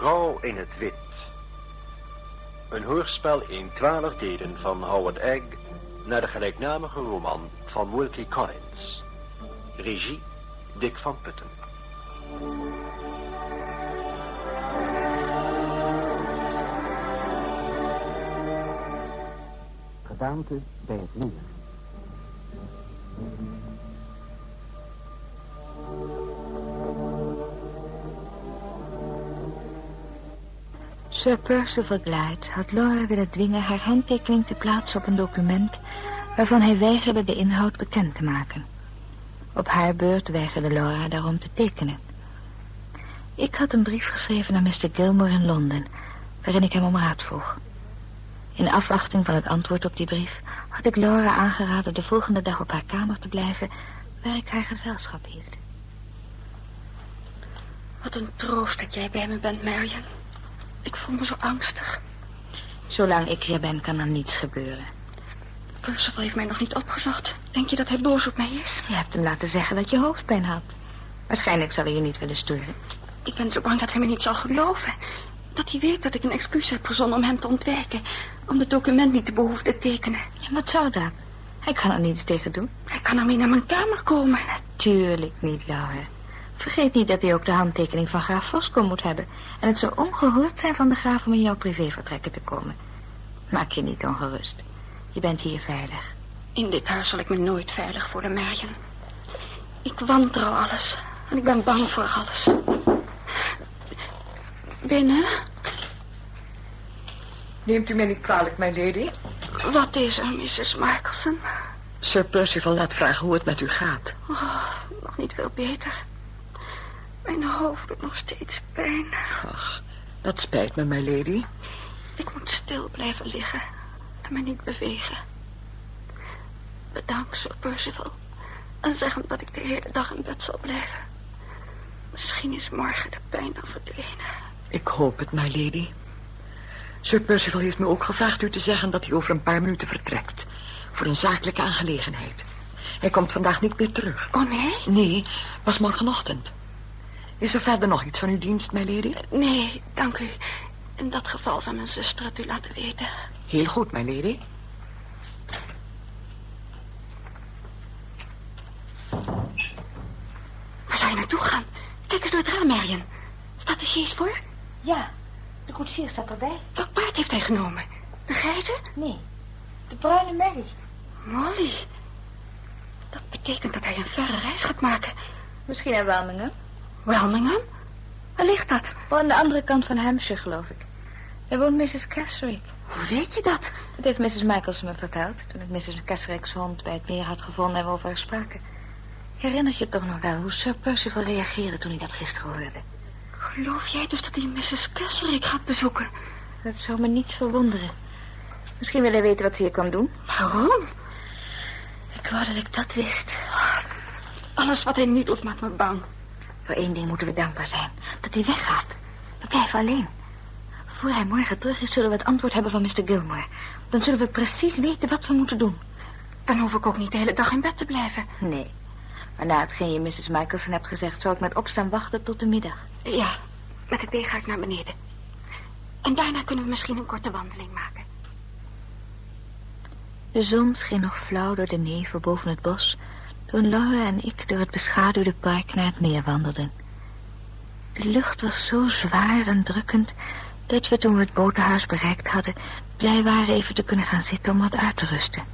Vrouw in het wit. Een hoorspel in twaalf delen van Howard Egg naar de gelijknamige roman van Wilkie Collins. Regie Dick van Putten. Gedaante bij het nieuws. Sir Percival Glyde had Laura willen dwingen haar handtekening te plaatsen op een document waarvan hij weigerde de inhoud bekend te maken. Op haar beurt weigerde Laura daarom te tekenen. Ik had een brief geschreven naar Mr. Gilmore in Londen, waarin ik hem om raad vroeg. In afwachting van het antwoord op die brief had ik Laura aangeraden de volgende dag op haar kamer te blijven, waar ik haar gezelschap hield. Wat een troost dat jij bij me bent, Marion. Ik voel me zo angstig. Zolang ik hier ben, kan er niets gebeuren. Percival heeft mij nog niet opgezocht. Denk je dat hij boos op mij is? Je hebt hem laten zeggen dat je hoofdpijn had. Waarschijnlijk zal hij je niet willen sturen. Ik ben zo bang dat hij me niet zal geloven. Dat hij weet dat ik een excuus heb verzonnen om hem te ontwijken. Om het document niet te behoeven te tekenen. Ja, wat zou dat? Hij kan er niets tegen doen. Hij kan ermee naar mijn kamer komen. Tuurlijk niet, Laura. Vergeet niet dat hij ook de handtekening van graaf Fosco moet hebben. En het zou ongehoord zijn van de graaf om in jouw privévertrekken te komen. Maak je niet ongerust. Je bent hier veilig. In dit huis zal ik me nooit veilig voelen, Marion. Ik wantrouw alles. En ik ben bang voor alles. Binnen? Neemt u mij niet kwalijk, mijn lady? Wat is er, Mrs. Michelson? Sir Percival laat vragen hoe het met u gaat. Oh, nog niet veel beter. Mijn hoofd doet nog steeds pijn. Ach, dat spijt me, mijn lady. Ik moet stil blijven liggen en me niet bewegen. Bedankt, Sir Percival. En zeg hem dat ik de hele dag in bed zal blijven. Misschien is morgen de pijn al verdwenen. Ik hoop het, my lady. Sir Percival heeft me ook gevraagd u te zeggen dat hij over een paar minuten vertrekt. Voor een zakelijke aangelegenheid. Hij komt vandaag niet meer terug. Oh, nee? Nee, was morgenochtend. Is er verder nog iets van uw dienst, my lady? Nee, dank u. In dat geval zal mijn zuster het u laten weten. Heel goed, my lady. Waar zou je naartoe gaan? Kijk eens door het raam, Marion. Staat de sjees voor? Ja, de koetsier staat erbij. Welk paard heeft hij genomen? Een grijze? Nee, de bruine Mary. Molly. Dat betekent dat hij een verre reis gaat maken. Misschien naar Welmingham. Welmingham? Waar ligt dat? Oh, aan de andere kant van Hampshire, geloof ik. Daar woont Mrs. Keswick. Hoe weet je dat? Dat heeft Mrs. Michaels me verteld... toen ik Mrs. Keswick's hond bij het meer had gevonden en we over haar spraken. Herinner je toch nog wel hoe Sir Percival reageerde toen hij dat gisteren hoorde? Geloof jij dus dat hij Mrs. Keswick gaat bezoeken? Dat zou me niets verwonderen. Misschien wil hij weten wat ze hier kwam doen. Waarom? Ik wou dat ik dat wist. Alles wat hij nu doet maakt me bang. Voor één ding moeten we dankbaar zijn. Dat hij weggaat. We blijven alleen. Voor hij morgen terug is, zullen we het antwoord hebben van Mr. Gilmore. Dan zullen we precies weten wat we moeten doen. Dan hoef ik ook niet de hele dag in bed te blijven. Nee. Maar na hetgeen je Mrs. Michelson hebt gezegd... zou ik met opstaan wachten tot de middag. Ja, met de thee ga ik naar beneden. En daarna kunnen we misschien een korte wandeling maken. De zon scheen nog flauw door de nevel boven het bos... toen Laura en ik door het beschaduwde park naar het meer wandelden. De lucht was zo zwaar en drukkend... dat we toen we het botenhuis bereikt hadden... blij waren even te kunnen gaan zitten om wat uit te rusten.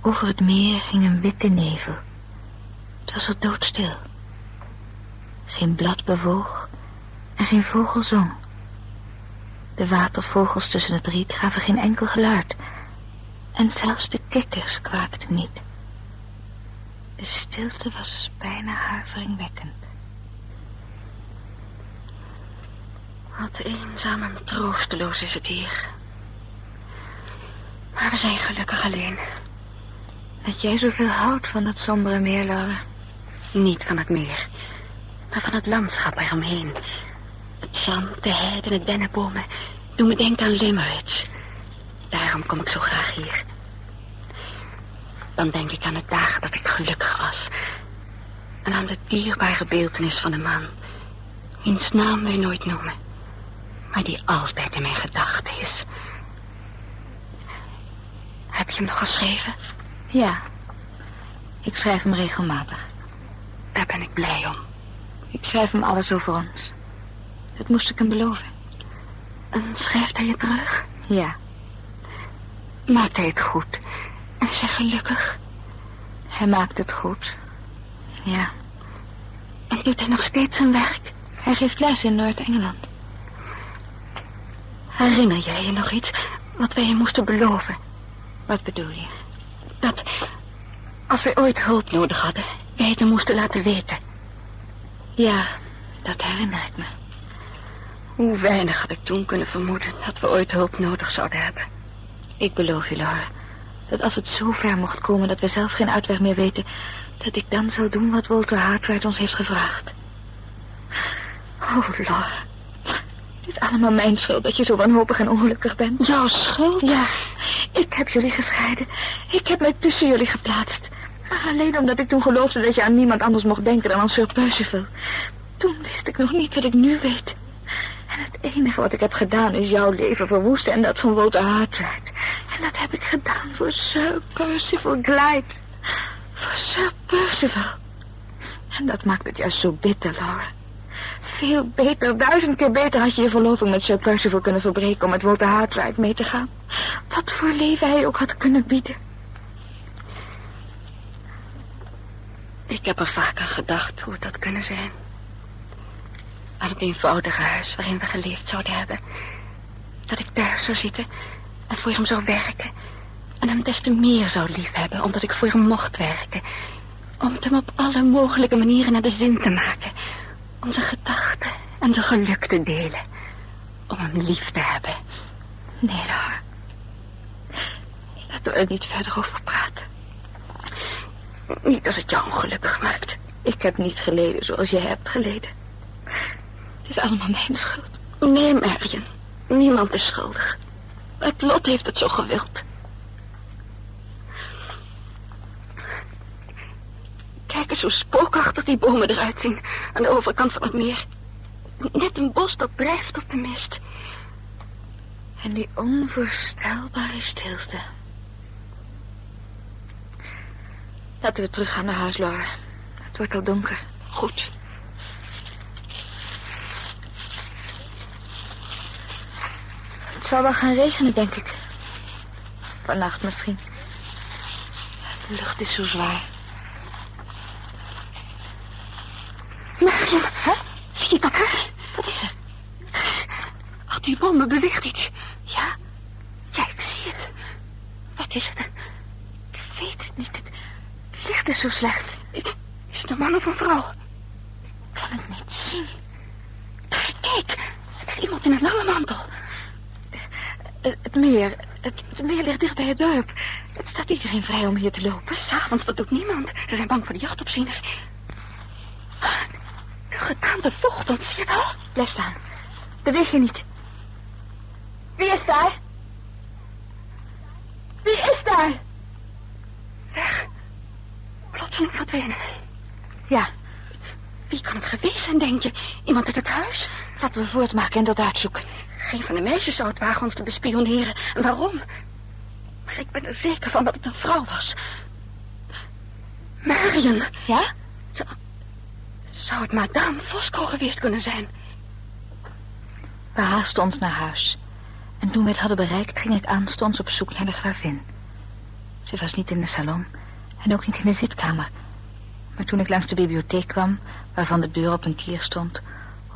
Over het meer ging een witte nevel. Het was er doodstil. Geen blad bewoog en geen vogel zong. De watervogels tussen het riet gaven geen enkel geluid. En zelfs de kikkers kwaakten niet. De stilte was bijna huiveringwekkend. Wat eenzaam en troosteloos is het hier. Maar we zijn gelukkig alleen. Dat jij zoveel houdt van dat sombere meer, Laura. Niet van het meer, maar van het landschap eromheen. Het zand, de heide en de dennenbomen doen me denken aan Limerick. Daarom kom ik zo graag hier. Dan denk ik aan de dagen dat ik gelukkig was. En aan de dierbare beeltenis van een man. Wiens naam wij nooit noemen. Maar die altijd in mijn gedachten is. Heb je hem nog geschreven? Ja. Ik schrijf hem regelmatig. Daar ben ik blij om. Ik schrijf hem alles over ons. Dat moest ik hem beloven. En schrijft hij je terug? Ja. Maakt hij het goed? Is hij gelukkig? Hij maakt het goed. Ja. En doet hij nog steeds zijn werk? Hij geeft les in Noord-Engeland. Herinner jij je nog iets wat wij je moesten beloven? Wat bedoel je? Dat als wij ooit hulp nodig hadden, wij het hem moesten laten weten. Ja, dat herinner ik me. Hoe weinig had ik toen kunnen vermoeden dat we ooit hulp nodig zouden hebben. Ik beloof je, Laura, dat als het zo ver mocht komen dat we zelf geen uitweg meer weten, dat ik dan zal doen wat Walter Hartwright ons heeft gevraagd. Oh, Laura. Het is allemaal mijn schuld dat je zo wanhopig en ongelukkig bent. Jouw schuld? Ja, ik heb jullie gescheiden. Ik heb mij tussen jullie geplaatst. Maar alleen omdat ik toen geloofde dat je aan niemand anders mocht denken dan aan Sir Percival. Toen wist ik nog niet wat ik nu weet. En het enige wat ik heb gedaan is jouw leven verwoesten en dat van Walter Hartwright. En dat heb ik gedaan voor Sir Percival Glyde. Voor Sir Percival. En dat maakt het juist zo bitter, Laura. Veel beter, duizend keer beter had je je verloving met Sir Percival kunnen verbreken om met Walter Hartwright mee te gaan. Wat voor leven hij ook had kunnen bieden. Ik heb er vaak aan gedacht hoe het had kunnen zijn. Aan het eenvoudige huis waarin we geleefd zouden hebben. Dat ik daar zou zitten en voor hem zou werken. En hem des te meer zou liefhebben, omdat ik voor hem mocht werken. Om het hem op alle mogelijke manieren naar de zin te maken. Om zijn gedachten en zijn geluk te delen. Om hem lief te hebben. Nee, Laura. Laten we er niet verder over praten. Niet als het jou ongelukkig maakt. Ik heb niet geleden zoals jij hebt geleden. Het is allemaal mijn schuld. Nee, Marion. Niemand is schuldig. Het lot heeft het zo gewild. Kijk eens hoe spookachtig die bomen eruit zien aan de overkant van het meer. Net een bos dat drijft op de mist. En die onvoorstelbare stilte. Laten we teruggaan naar huis, Laura. Het wordt al donker. Goed. Het zal wel gaan regenen, denk ik. Vannacht misschien. De lucht is zo zwaar. Marion, hè? Zie je dat, hè? Wat is er? Ach, die bomen beweegt iets. Ja? Ja, ik zie het. Wat is het? Ik weet het niet. Het licht is zo slecht. Is het een man of een vrouw? Ik kan het niet zien. Kijk, het is iemand in een lange mantel. Het, het meer. Het, het meer ligt dicht bij het dorp. Het staat iedereen vrij om hier te lopen. S'avonds, dat doet niemand. Ze zijn bang voor de jachtopziener. De getaande vocht, dan zie je wel. Blijf staan. Beweeg je niet. Wie is daar? Wie is daar? Weg. Plotseling verdwenen. Ja, Wie kan het geweest zijn, denk je? Iemand uit het huis? laten we voortmaken en dat uitzoeken. Geen van de meisjes zou het wagen ons te bespioneren. En waarom? Maar ik ben er zeker van dat het een vrouw was. Marion. Ja? Zou, zou het madame Fosco geweest kunnen zijn? We haasten ons naar huis. En toen we het hadden bereikt, ging ik aanstonds op zoek naar de gravin. Ze was niet in de salon en ook niet in de zitkamer. Maar toen ik langs de bibliotheek kwam, waarvan de deur op een kier stond,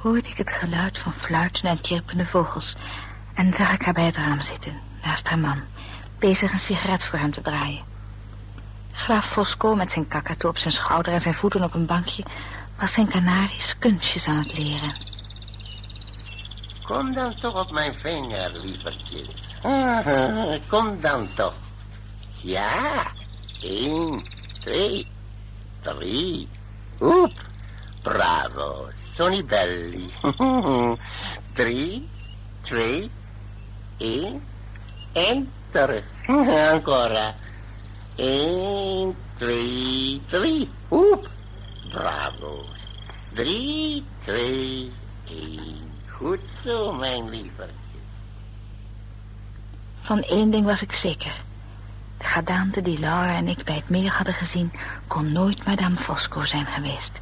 hoorde ik het geluid van fluiten en chirpende vogels en zag ik haar bij het raam zitten, naast haar man, bezig een sigaret voor hem te draaien. Graaf Fosco met zijn kakatoe op zijn schouder en zijn voeten op een bankje was zijn kanaries kunstjes aan het leren. Kom dan toch op mijn vinger, lievertje. Ah, Kom dan toch. Ja, één, twee, drie. Oep, bravo, Sonny Belly. drie, twee, één, en terug. Ancora. Eén, twee, drie. Oep, bravo. Drie, twee, Eén. Goed zo, mijn lievertje. Van één ding was ik zeker. De gedaante die Laura en ik bij het meer hadden gezien... kon nooit Madame Fosco zijn geweest.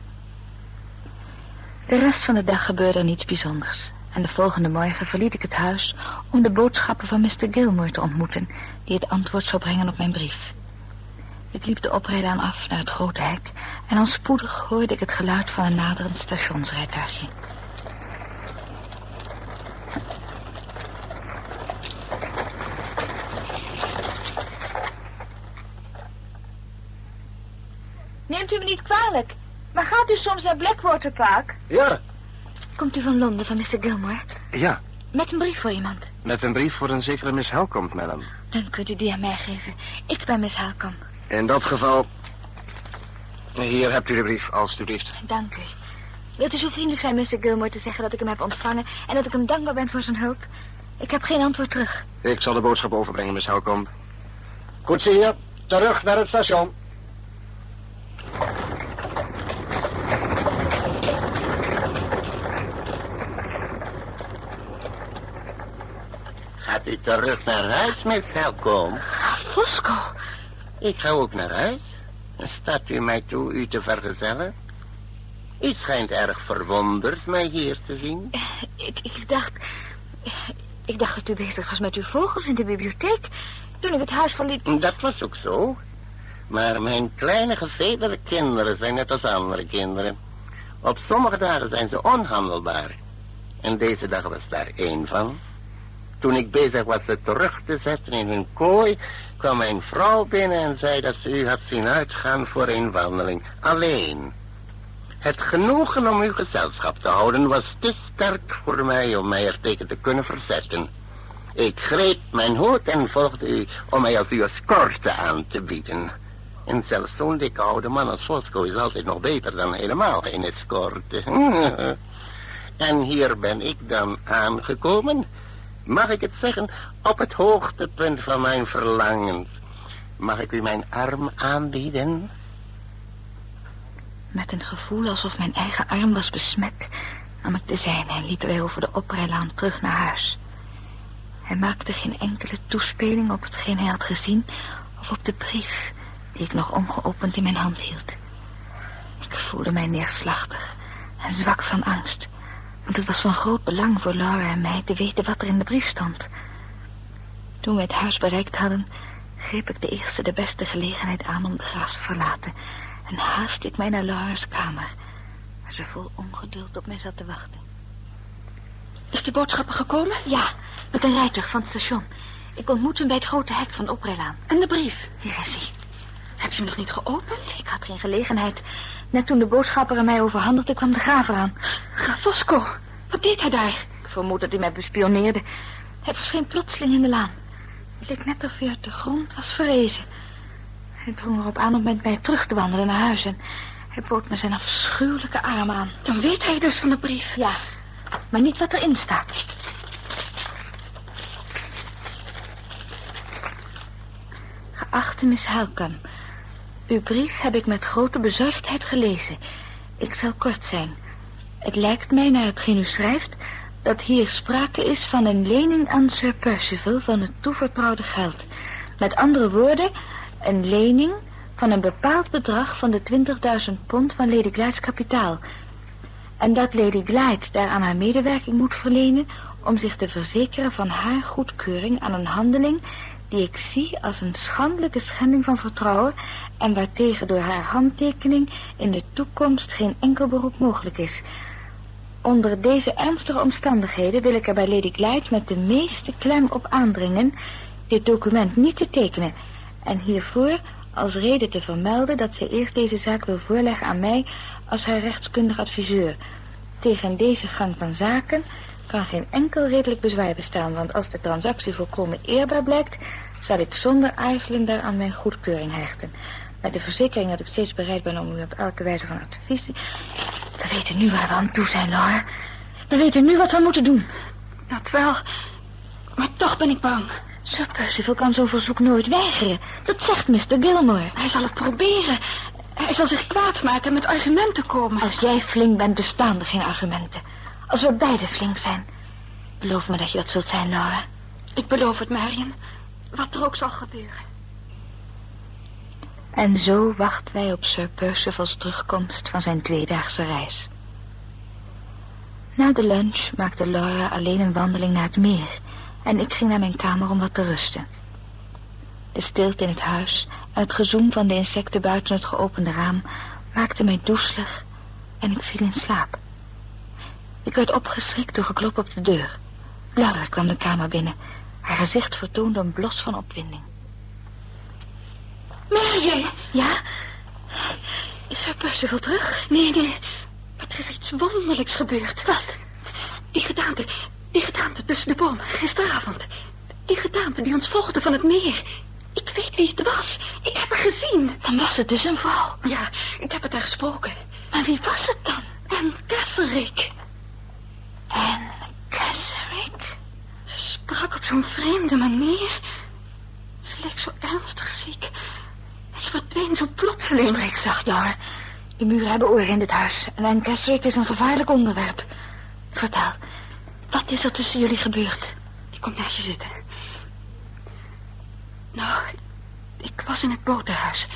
De rest van de dag gebeurde er niets bijzonders. En de volgende morgen verliet ik het huis... om de boodschappen van Mr. Gilmore te ontmoeten... die het antwoord zou brengen op mijn brief. Ik liep de oprijlaan af naar het grote hek... en al spoedig hoorde ik het geluid van een naderend stationsrijtuigje. Neemt u me niet kwalijk, maar gaat u soms naar Blackwater Park? Ja, Komt u van Londen, van Mr. Gilmore? ja. Met een brief voor iemand. Met een brief voor een zekere Miss Helcomb, madam. Dan kunt u die aan mij geven. Ik ben Miss Halcom. In dat geval... Hier hebt u de brief, alstublieft. Dank u. Wilt u zo vriendelijk zijn, Mr. Gilmore, te zeggen dat ik hem heb ontvangen... en dat ik hem dankbaar ben voor zijn hulp? Ik heb geen antwoord terug. Ik zal de boodschap overbrengen, Miss Helcomb. Goed zie je. Terug naar het station. Gaat u terug naar huis, Miss Helcom? Fosco, Ik ga ook naar huis. Staat u mij toe u te vergezellen? U schijnt erg verwonderd mij hier te zien. ik, ik dacht... Ik dacht dat u bezig was met uw vogels in de bibliotheek... toen ik het huis verliet. Dat was ook zo. Maar mijn kleine gevederde kinderen zijn net als andere kinderen. Op sommige dagen zijn ze onhandelbaar. En deze dag was daar één van. Toen ik bezig was ze terug te zetten in hun kooi... kwam mijn vrouw binnen en zei dat ze u had zien uitgaan voor een wandeling. Alleen. Het genoegen om uw gezelschap te houden was te sterk voor mij om mij er tegen te kunnen verzetten. Ik greep mijn hoed en volgde u om mij als uw escorte aan te bieden. En zelfs zo'n dikke oude man als Fosco is altijd nog beter dan helemaal geen escorte. en hier ben ik dan aangekomen. Mag ik het zeggen, op het hoogtepunt van mijn verlangens. Mag ik u mijn arm aanbieden? Met een gevoel alsof mijn eigen arm was besmet... nam ik de zijne en liepen wij over de oprijlaan terug naar huis. Hij maakte geen enkele toespeling op hetgeen hij had gezien... of op de brief die ik nog ongeopend in mijn hand hield. Ik voelde mij neerslachtig en zwak van angst... want het was van groot belang voor Laura en mij te weten wat er in de brief stond. Toen we het huis bereikt hadden... greep ik de eerste de beste gelegenheid aan om de graaf te verlaten... en haastte ik mij naar Laura's kamer... waar ze vol ongeduld op mij zat te wachten. Is de boodschapper gekomen? Ja, met een rijtuig van het station. Ik ontmoet hem bij het grote hek van de oprijlaan. En de brief? Hier is hij. Heb je hem nog niet geopend? Ik had geen gelegenheid. Net toen de boodschapper aan mij overhandigde, kwam de graaf eraan. Graaf Fosco, wat deed hij daar? Ik vermoed dat hij mij bespioneerde. Hij verscheen plotseling in de laan. Het leek net of hij uit de grond was verrezen. Hij drong erop aan om met mij terug te wandelen naar huis... en hij bood me zijn afschuwelijke arm aan. Dan weet hij dus van de brief. Ja, maar niet wat erin staat. Geachte Miss Helkan, uw brief heb ik met grote bezorgdheid gelezen. Ik zal kort zijn. Het lijkt mij, naar hetgeen u schrijft, dat hier sprake is van een lening aan Sir Percival van het toevertrouwde geld. Met andere woorden, een lening van een bepaald bedrag van de 20.000 pond van Lady Glyde's kapitaal. En dat Lady Glyde daaraan haar medewerking moet verlenen om zich te verzekeren van haar goedkeuring aan een handeling die ik zie als een schandelijke schending van vertrouwen en waartegen door haar handtekening in de toekomst geen enkel beroep mogelijk is. Onder deze ernstige omstandigheden wil ik er bij Lady Glyde met de meeste klem op aandringen dit document niet te tekenen en hiervoor als reden te vermelden dat zij eerst deze zaak wil voorleggen aan mij als haar rechtskundig adviseur. Tegen deze gang van zaken kan geen enkel redelijk bezwaar bestaan, want als de transactie volkomen eerbaar blijkt, zal ik zonder aarzelen daaraan mijn goedkeuring hechten. Met de verzekering dat ik steeds bereid ben om u op elke wijze van advies... We weten nu waar we aan toe zijn, Laura. We weten nu wat we moeten doen. Dat wel, maar toch ben ik bang. Sir Percival kan zo'n verzoek nooit weigeren. Dat zegt Mr. Gilmore. Hij zal het proberen. Hij zal zich kwaad maken en met argumenten komen. Als jij flink bent, bestaan er geen argumenten. Als we beide flink zijn. Beloof me dat je dat zult zijn, Laura. Ik beloof het, Marion. Wat er ook zal gebeuren. En zo wachten wij op Sir Percival's terugkomst van zijn tweedaagse reis. Na de lunch maakte Laura alleen een wandeling naar het meer... en ik ging naar mijn kamer om wat te rusten. De stilte in het huis en het gezoem van de insecten buiten het geopende raam... maakte mij doezelig en ik viel in slaap. Ik werd opgeschrikt door geklop op de deur. Laura kwam de kamer binnen. Haar gezicht vertoonde een blos van opwinding. Marion! Ja? Is Sir Percival terug? Nee, nee. Maar er is iets wonderlijks gebeurd. Wat? Die gedaante, die gedaante tussen de bomen, gisteravond. Die gedaante die ons volgde van het meer. Ik weet wie het was. Ik heb haar gezien. Dan was het dus een vrouw. Ja, ik heb het haar gesproken. Maar wie was het dan? En Catherick. En Catherick? Sprak op zo'n vreemde manier. Ze leek zo ernstig ziek. En ze verdween zo plotseling. Spreek zacht, Laura. De muren hebben oren in dit huis. En Catherick is een gevaarlijk onderwerp. Vertel, wat is er tussen jullie gebeurd? Ik kom naast je zitten. Nou, ik was in het boterhuis.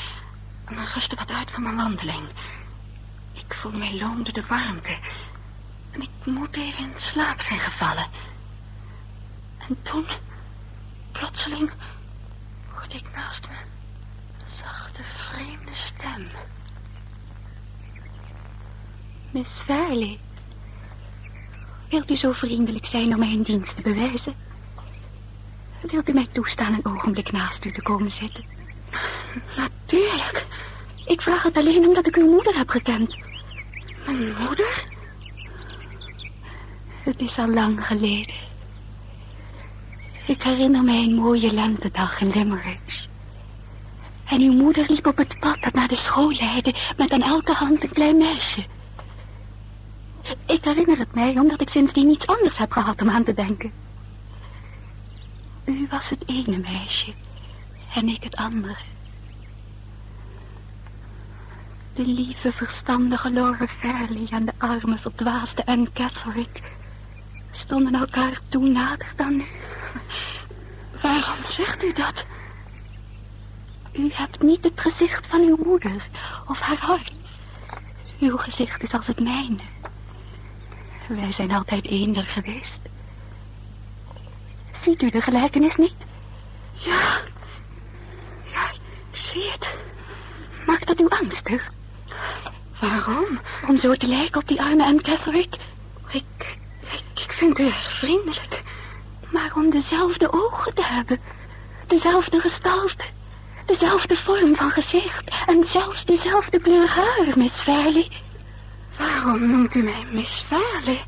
En rustte wat uit van mijn wandeling. Ik voelde mij loom door de warmte. En ik moet even in slaap zijn gevallen. En toen, plotseling, hoorde ik naast me een zachte, vreemde stem. Miss Fairley, wilt u zo vriendelijk zijn om mij een dienst te bewijzen? Wilt u mij toestaan een ogenblik naast u te komen zitten? Natuurlijk. Ik vraag het alleen omdat ik uw moeder heb gekend. Mijn moeder? Het is al lang geleden. Ik herinner mij een mooie lentedag in Limerick. En uw moeder liep op het pad dat naar de school leidde... met aan elke hand een klein meisje. Ik herinner het mij omdat ik sindsdien niets anders heb gehad om aan te denken. U was het ene meisje en ik het andere. De lieve, verstandige Laura Fairley en de arme, verdwaasde Anne Catherick stonden elkaar toe nader dan nu. Waarom zegt u dat? U hebt niet het gezicht van uw moeder of haar hart. Uw gezicht is als het mijne. Wij zijn altijd eender geweest. Ziet u de gelijkenis niet? Ja. Ja, ik zie het. Maakt dat u angstig? Waarom? Om zo te lijken op die arme Anne Catherick? Ik, ik, vind u vriendelijk. Maar om dezelfde ogen te hebben. Dezelfde gestalte. Dezelfde vorm van gezicht. En zelfs dezelfde kleur haar, Miss Fairley. Waarom noemt u mij Miss Fairley?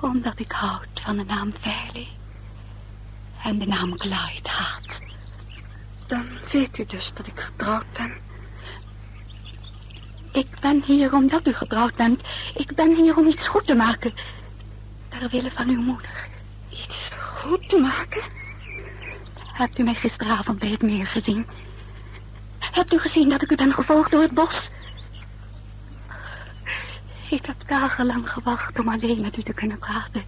Omdat ik houd van de naam Fairley. En de naam Clyde haat. Dan weet u dus dat ik getrouwd ben. Ik ben hier omdat u getrouwd bent. Ik ben hier om iets goed te maken. Ter wille van uw moeder. Iets goed te maken? Hebt u mij gisteravond bij het meer gezien? Hebt u gezien dat ik u ben gevolgd door het bos? Ik heb dagenlang gewacht om alleen met u te kunnen praten.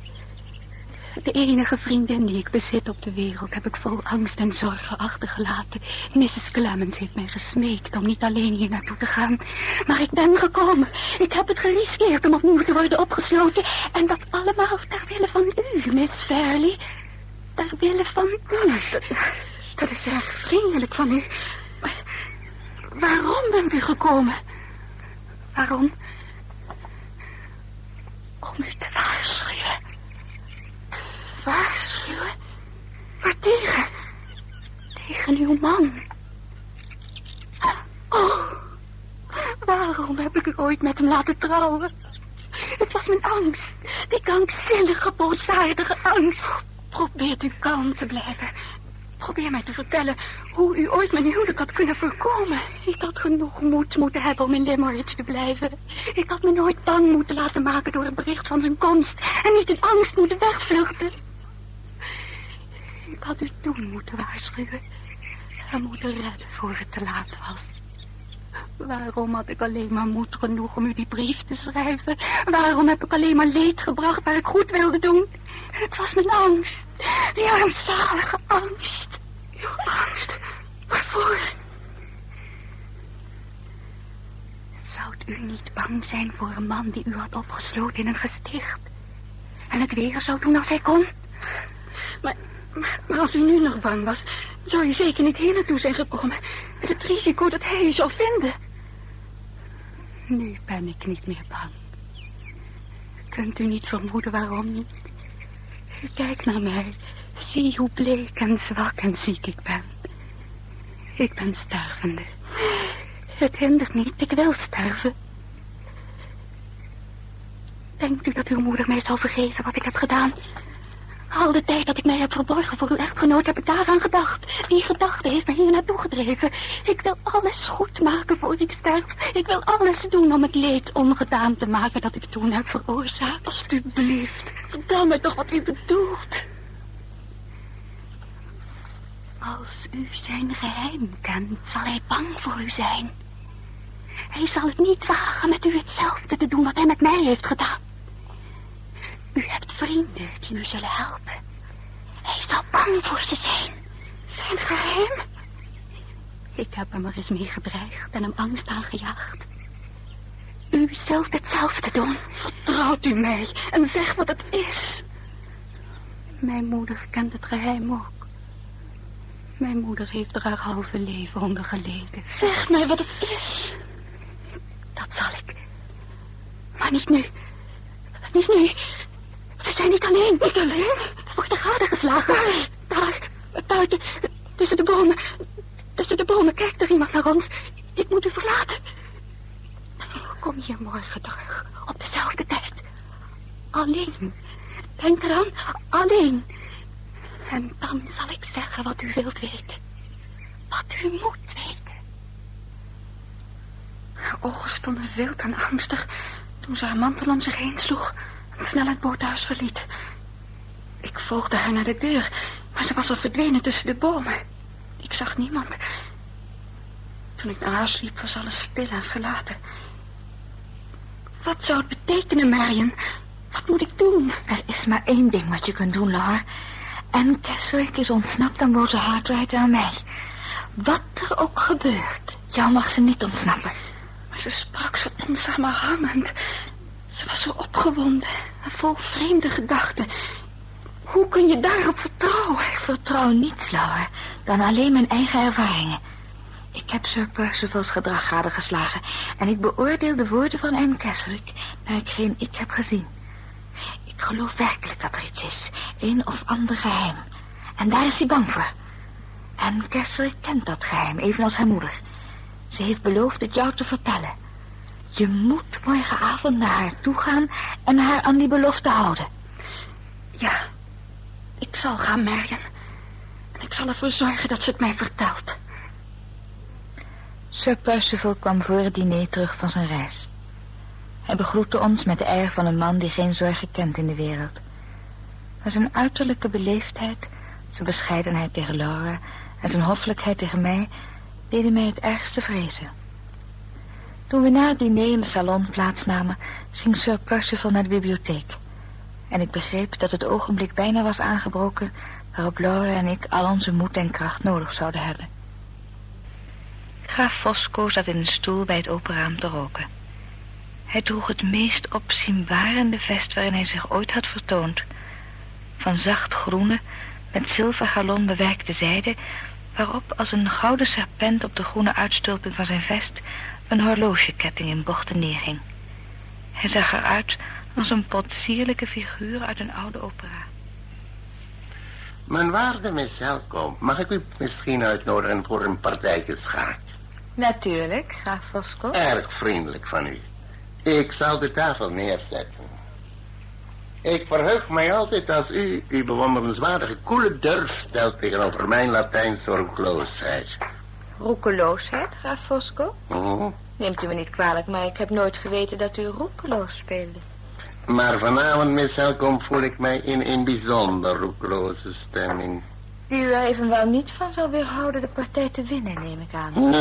De enige vriendin die ik bezit op de wereld heb ik vol angst en zorgen achtergelaten. Mrs. Clemens heeft mij gesmeekt om niet alleen hier naartoe te gaan. Maar ik ben gekomen. Ik heb het geriskeerd om opnieuw te worden opgesloten. En dat allemaal ter wille van u, Miss Fairley. Ter wille van u. Dat, dat is erg vriendelijk van u. Maar waarom bent u gekomen? Waarom? Om u te waarschuwen. Waartegen? Tegen uw man. Oh, waarom heb ik u ooit met hem laten trouwen? Het was mijn angst. Die krankzinnige, boosaardige angst. Probeert u kalm te blijven. Probeer mij te vertellen hoe u ooit mijn huwelijk had kunnen voorkomen. Ik had genoeg moed moeten hebben om in Limerick te blijven. Ik had me nooit bang moeten laten maken door het bericht van zijn komst. En niet in angst moeten wegvluchten. Ik had u toen moeten waarschuwen. En moeten redden voor het te laat was. Waarom had ik alleen maar moed genoeg om u die brief te schrijven? Waarom heb ik alleen maar leed gebracht waar ik goed wilde doen? Het was mijn angst. Die armzalige angst. Uw angst. Waarvoor? Zou u niet bang zijn voor een man die u had opgesloten in een gesticht? En het weer zou doen als hij kon? Maar, maar, als u nu nog bang was, zou je zeker niet hier naartoe zijn gekomen. Met het risico dat hij je zou vinden. Nu ben ik niet meer bang. Kunt u niet vermoeden waarom niet? Kijk naar mij. Zie hoe bleek en zwak en ziek ik ben. Ik ben stervende. Het hindert niet, ik wil sterven. Denkt u dat uw moeder mij zal vergeven wat ik heb gedaan? Al de tijd dat ik mij heb verborgen voor uw echtgenoot heb ik daaraan gedacht. Die gedachte heeft me hier naartoe gedreven. Ik wil alles goed maken voor ik sterf. Ik wil alles doen om het leed ongedaan te maken dat ik toen heb veroorzaakt. Alsjeblieft, vertel mij toch wat u bedoelt. Als u zijn geheim kent, zal hij bang voor u zijn. Hij zal het niet wagen met u hetzelfde te doen wat hij met mij heeft gedaan. U hebt vrienden die u zullen helpen. Hij zal bang voor ze zijn. Zijn geheim? Ik heb hem er eens mee gedreigd en hem angst aangejaagd. U zult hetzelfde doen. Vertrouwt u mij en zeg wat het is. Mijn moeder kent het geheim ook. Mijn moeder heeft er haar halve leven onder geleden. Zeg mij wat het is. Dat zal ik. Maar niet nu. Niet nu. We zijn niet alleen. Niet alleen? Er wordt de gade geslagen. Daar, buiten, tussen de bomen. Tussen de bomen kijkt er iemand naar ons. Ik moet u verlaten. Kom hier morgen terug. Op dezelfde tijd. Alleen. Denk eraan. Alleen. En dan zal ik zeggen wat u wilt weten. Wat u moet weten. Haar ogen stonden wild en angstig toen ze haar mantel om zich heen sloeg snel het boothuis verliet. Ik volgde haar naar de deur, maar ze was al verdwenen tussen de bomen. Ik zag niemand. Toen ik naar huis liep, was alles stil en verlaten. Wat zou het betekenen, Marion? Wat moet ik doen? Er is maar één ding wat je kunt doen, Laura. En Keswick is ontsnapt aan boze Hartright en aan mij. Wat er ook gebeurt, jou mag ze niet ontsnappen. Maar ze sprak zo onsamenhangend. Ze was zo opgewonden en vol vreemde gedachten. Hoe kun je daarop vertrouwen? Ik vertrouw niets, Laura, dan alleen mijn eigen ervaringen. Ik heb Sir Percival's gedrag gadegeslagen en ik beoordeel de woorden van Anne Keswick naar hetgeen ik heb gezien. Ik geloof werkelijk dat er iets is, een of ander geheim. En daar is hij bang voor. En Keswick kent dat geheim, evenals haar moeder. Ze heeft beloofd het jou te vertellen. Je moet morgenavond naar haar toe gaan en haar aan die belofte houden. Ja, ik zal gaan, Marion. En ik zal ervoor zorgen dat ze het mij vertelt. Sir Percival kwam voor het diner terug van zijn reis. Hij begroette ons met de air van een man die geen zorgen kent in de wereld. Maar zijn uiterlijke beleefdheid, zijn bescheidenheid tegen Laura en zijn hoffelijkheid tegen mij deden mij het ergste vrezen. Toen we na het diner in de salon plaatsnamen, ging Sir Percival naar de bibliotheek. En ik begreep dat het ogenblik bijna was aangebroken waarop Laura en ik al onze moed en kracht nodig zouden hebben. Graaf Fosco zat in een stoel bij het open raam te roken. Hij droeg het meest opzienbarende vest waarin hij zich ooit had vertoond. Van zacht groene, met zilvergalon bewerkte zijde, waarop als een gouden serpent op de groene uitstulping van zijn vest een horlogeketting in bochten neerhing. Hij zag eruit als een potsierlijke figuur uit een oude opera. Mijn waarde Miss mag ik u misschien uitnodigen voor een partijtje schaak? Natuurlijk, graaf Fosco. Erg vriendelijk van u. Ik zal de tafel neerzetten. Ik verheug mij altijd als u uw bewonderenswaardige koele durf stelt tegenover mijn Latijnse roekloosheid. Roekeloosheid, graaf Fosco? Oh, Neemt u me niet kwalijk, maar ik heb nooit geweten dat u roekeloos speelde. Maar vanavond, Miss Helcom, voel ik mij in een bijzonder roekeloze stemming. Die u er evenwel niet van zal weerhouden de partij te winnen, neem ik aan.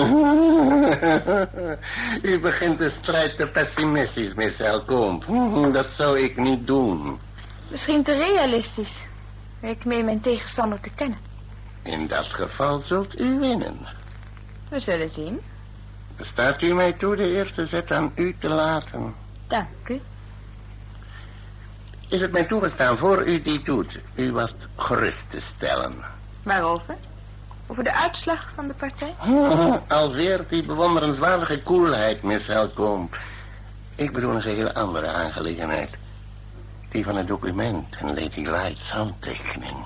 U begint de strijd te pessimistisch, Miss Elkomp. Dat zou ik niet doen. Misschien te realistisch. Ik meen mijn tegenstander te kennen. In dat geval zult u winnen. We zullen zien. Staat u mij toe de eerste zet aan u te laten? Dank u. Is het mij toegestaan voor u die doet, u wat gerust te stellen? Waarover? Over de uitslag van de partij? Alweer die bewonderenswaardige koelheid, Miss Helcomb. Ik bedoel een geheel andere aangelegenheid. Die van het document en Lady Light's handtekening.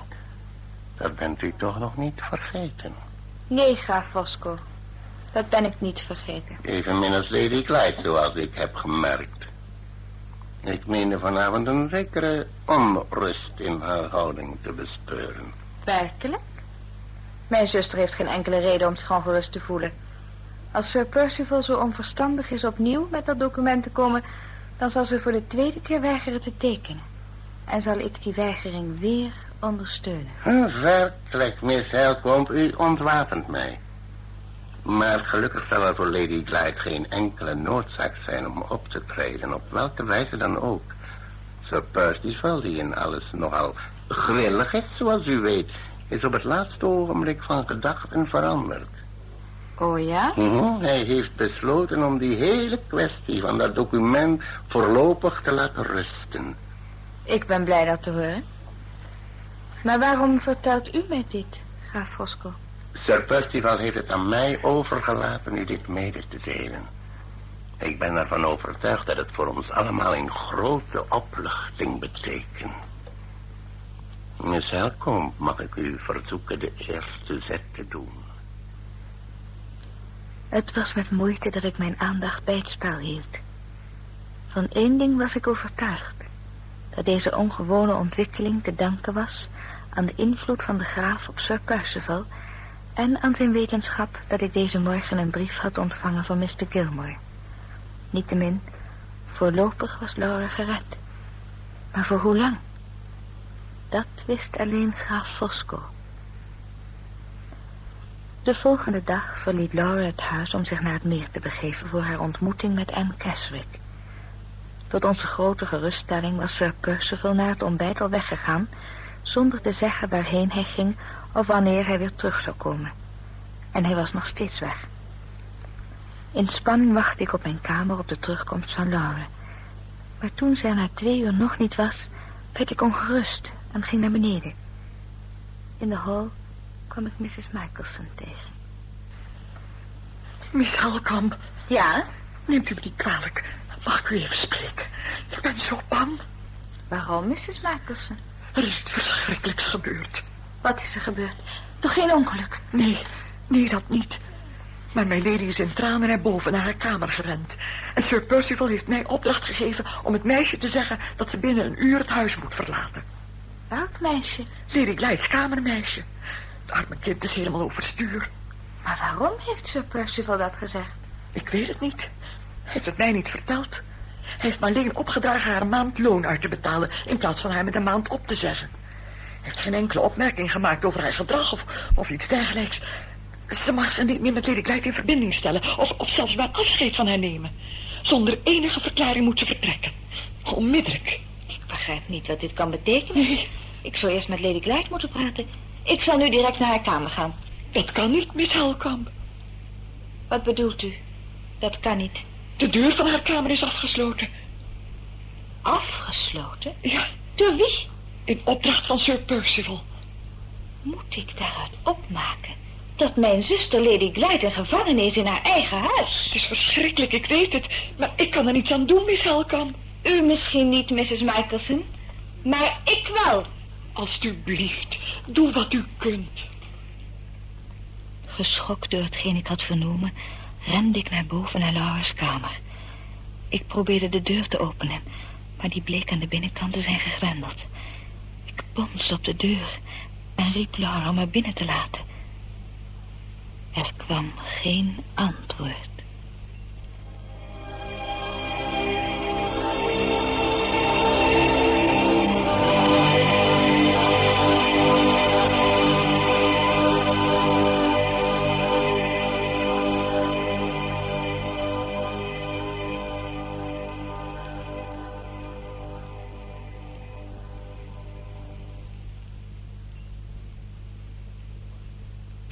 Dat bent u toch nog niet vergeten? Nee, graaf Fosco. Dat ben ik niet vergeten. Evenmin als Lady Clyde, zoals ik heb gemerkt. Ik meende vanavond een zekere onrust in haar houding te bespeuren. Werkelijk? Mijn zuster heeft geen enkele reden om zich ongerust te voelen. Als Sir Percival zo onverstandig is opnieuw met dat document te komen... dan zal ze voor de tweede keer weigeren te tekenen. En zal ik die weigering weer ondersteunen. Werkelijk, Miss Helcomb, u ontwapent mij. Maar gelukkig zal er voor Lady Glyde geen enkele noodzaak zijn om op te treden, op welke wijze dan ook. Sir Percival, die in alles nogal grillig is, zoals u weet, is op het laatste ogenblik van gedachten veranderd. Oh ja? Mhm, Hij heeft besloten om die hele kwestie van dat document voorlopig te laten rusten. Ik ben blij dat te horen. Maar waarom vertelt u mij dit, graaf Fosco? Sir Percival heeft het aan mij overgelaten u dit mede te delen. Ik ben ervan overtuigd dat het voor ons allemaal een grote opluchting betekent. Miss Helcomb, mag ik u verzoeken de eerste zet te doen? Het was met moeite dat ik mijn aandacht bij het spel hield. Van één ding was ik overtuigd. Dat deze ongewone ontwikkeling te danken was aan de invloed van de graaf op Sir Percival... en aan zijn wetenschap dat ik deze morgen een brief had ontvangen van Mr. Gilmore. Niettemin, voorlopig was Laura gered. Maar voor hoe lang? Dat wist alleen graaf Fosco. De volgende dag verliet Laura het huis om zich naar het meer te begeven voor haar ontmoeting met Anne Casrick. Tot onze grote geruststelling was Sir Percival na het ontbijt al weggegaan, zonder te zeggen waarheen hij ging of wanneer hij weer terug zou komen. En hij was nog steeds weg. In spanning wachtte ik op mijn kamer op de terugkomst van Laura. Maar toen zij na twee uur nog niet was, werd ik ongerust en ging naar beneden. In de hall kwam ik Mrs. Michelson tegen. Miss Halkamp, Ja? neemt u me niet kwalijk. Mag ik u even spreken? Ik ben zo bang. Waarom, Mrs. Michelson? Er is iets verschrikkelijks gebeurd. Wat is er gebeurd? Toch geen ongeluk? Nee, nee, dat niet. Maar mijn lady is in tranen naar boven naar haar kamer gerend. En Sir Percival heeft mij opdracht gegeven om het meisje te zeggen dat ze binnen een uur het huis moet verlaten. Welk meisje? Lady Glyde's kamermeisje. Het arme kind is helemaal overstuur. Maar waarom heeft Sir Percival dat gezegd? Ik weet het niet. Hij heeft het mij niet verteld. Hij heeft me alleen opgedragen haar een maand loon uit te betalen... in plaats van haar met een maand op te zeggen. Heeft geen enkele opmerking gemaakt over haar gedrag of, of iets dergelijks. Ze mag zich niet meer met Lady Glyde in verbinding stellen... Of, of zelfs maar afscheid van haar nemen. Zonder enige verklaring moet ze vertrekken. Onmiddellijk. Ik begrijp niet wat dit kan betekenen. Ik zou eerst met Lady Glyde moeten praten. Ik zal nu direct naar haar kamer gaan. Dat kan niet, Miss Helkamp. Wat bedoelt u? Dat kan niet. De deur van haar kamer is afgesloten. Afgesloten? Ja, Door wie? In opdracht van Sir Percival. Moet ik daaruit opmaken dat mijn zuster Lady Glyde een gevangene is in haar eigen huis? Het is verschrikkelijk, ik weet het. Maar ik kan er niets aan doen, Miss Helkamp. U misschien niet, Mrs. Michelson, maar ik wel. Alsjeblieft, doe wat u kunt. Geschokt door hetgeen ik had vernomen, rende ik naar boven naar Laura's kamer. Ik probeerde de deur te openen, maar die bleek aan de binnenkant te zijn gegrendeld. Ik bonsde op de deur en riep Laura om me binnen te laten. Er kwam geen antwoord.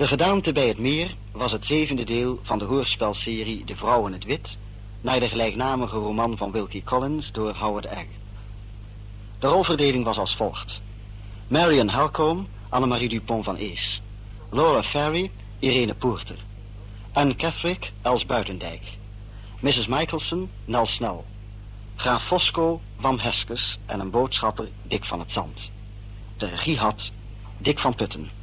Gedaante bij het Meer was het zevende deel van de hoorspelserie De Vrouw in het Wit, naar de gelijknamige roman van Wilkie Collins door Howard Egg. De rolverdeling was als volgt. Marion Halcombe, Annemarie Dupont van Ees. Laura Ferry, Irene Poorter. Anne Catherick, Els Buitendijk. Mrs. Michelson, Nel Snel. Graaf Fosco, Wam Heskes en een boodschapper, Dick van het Zand. De regie had Dick van Putten.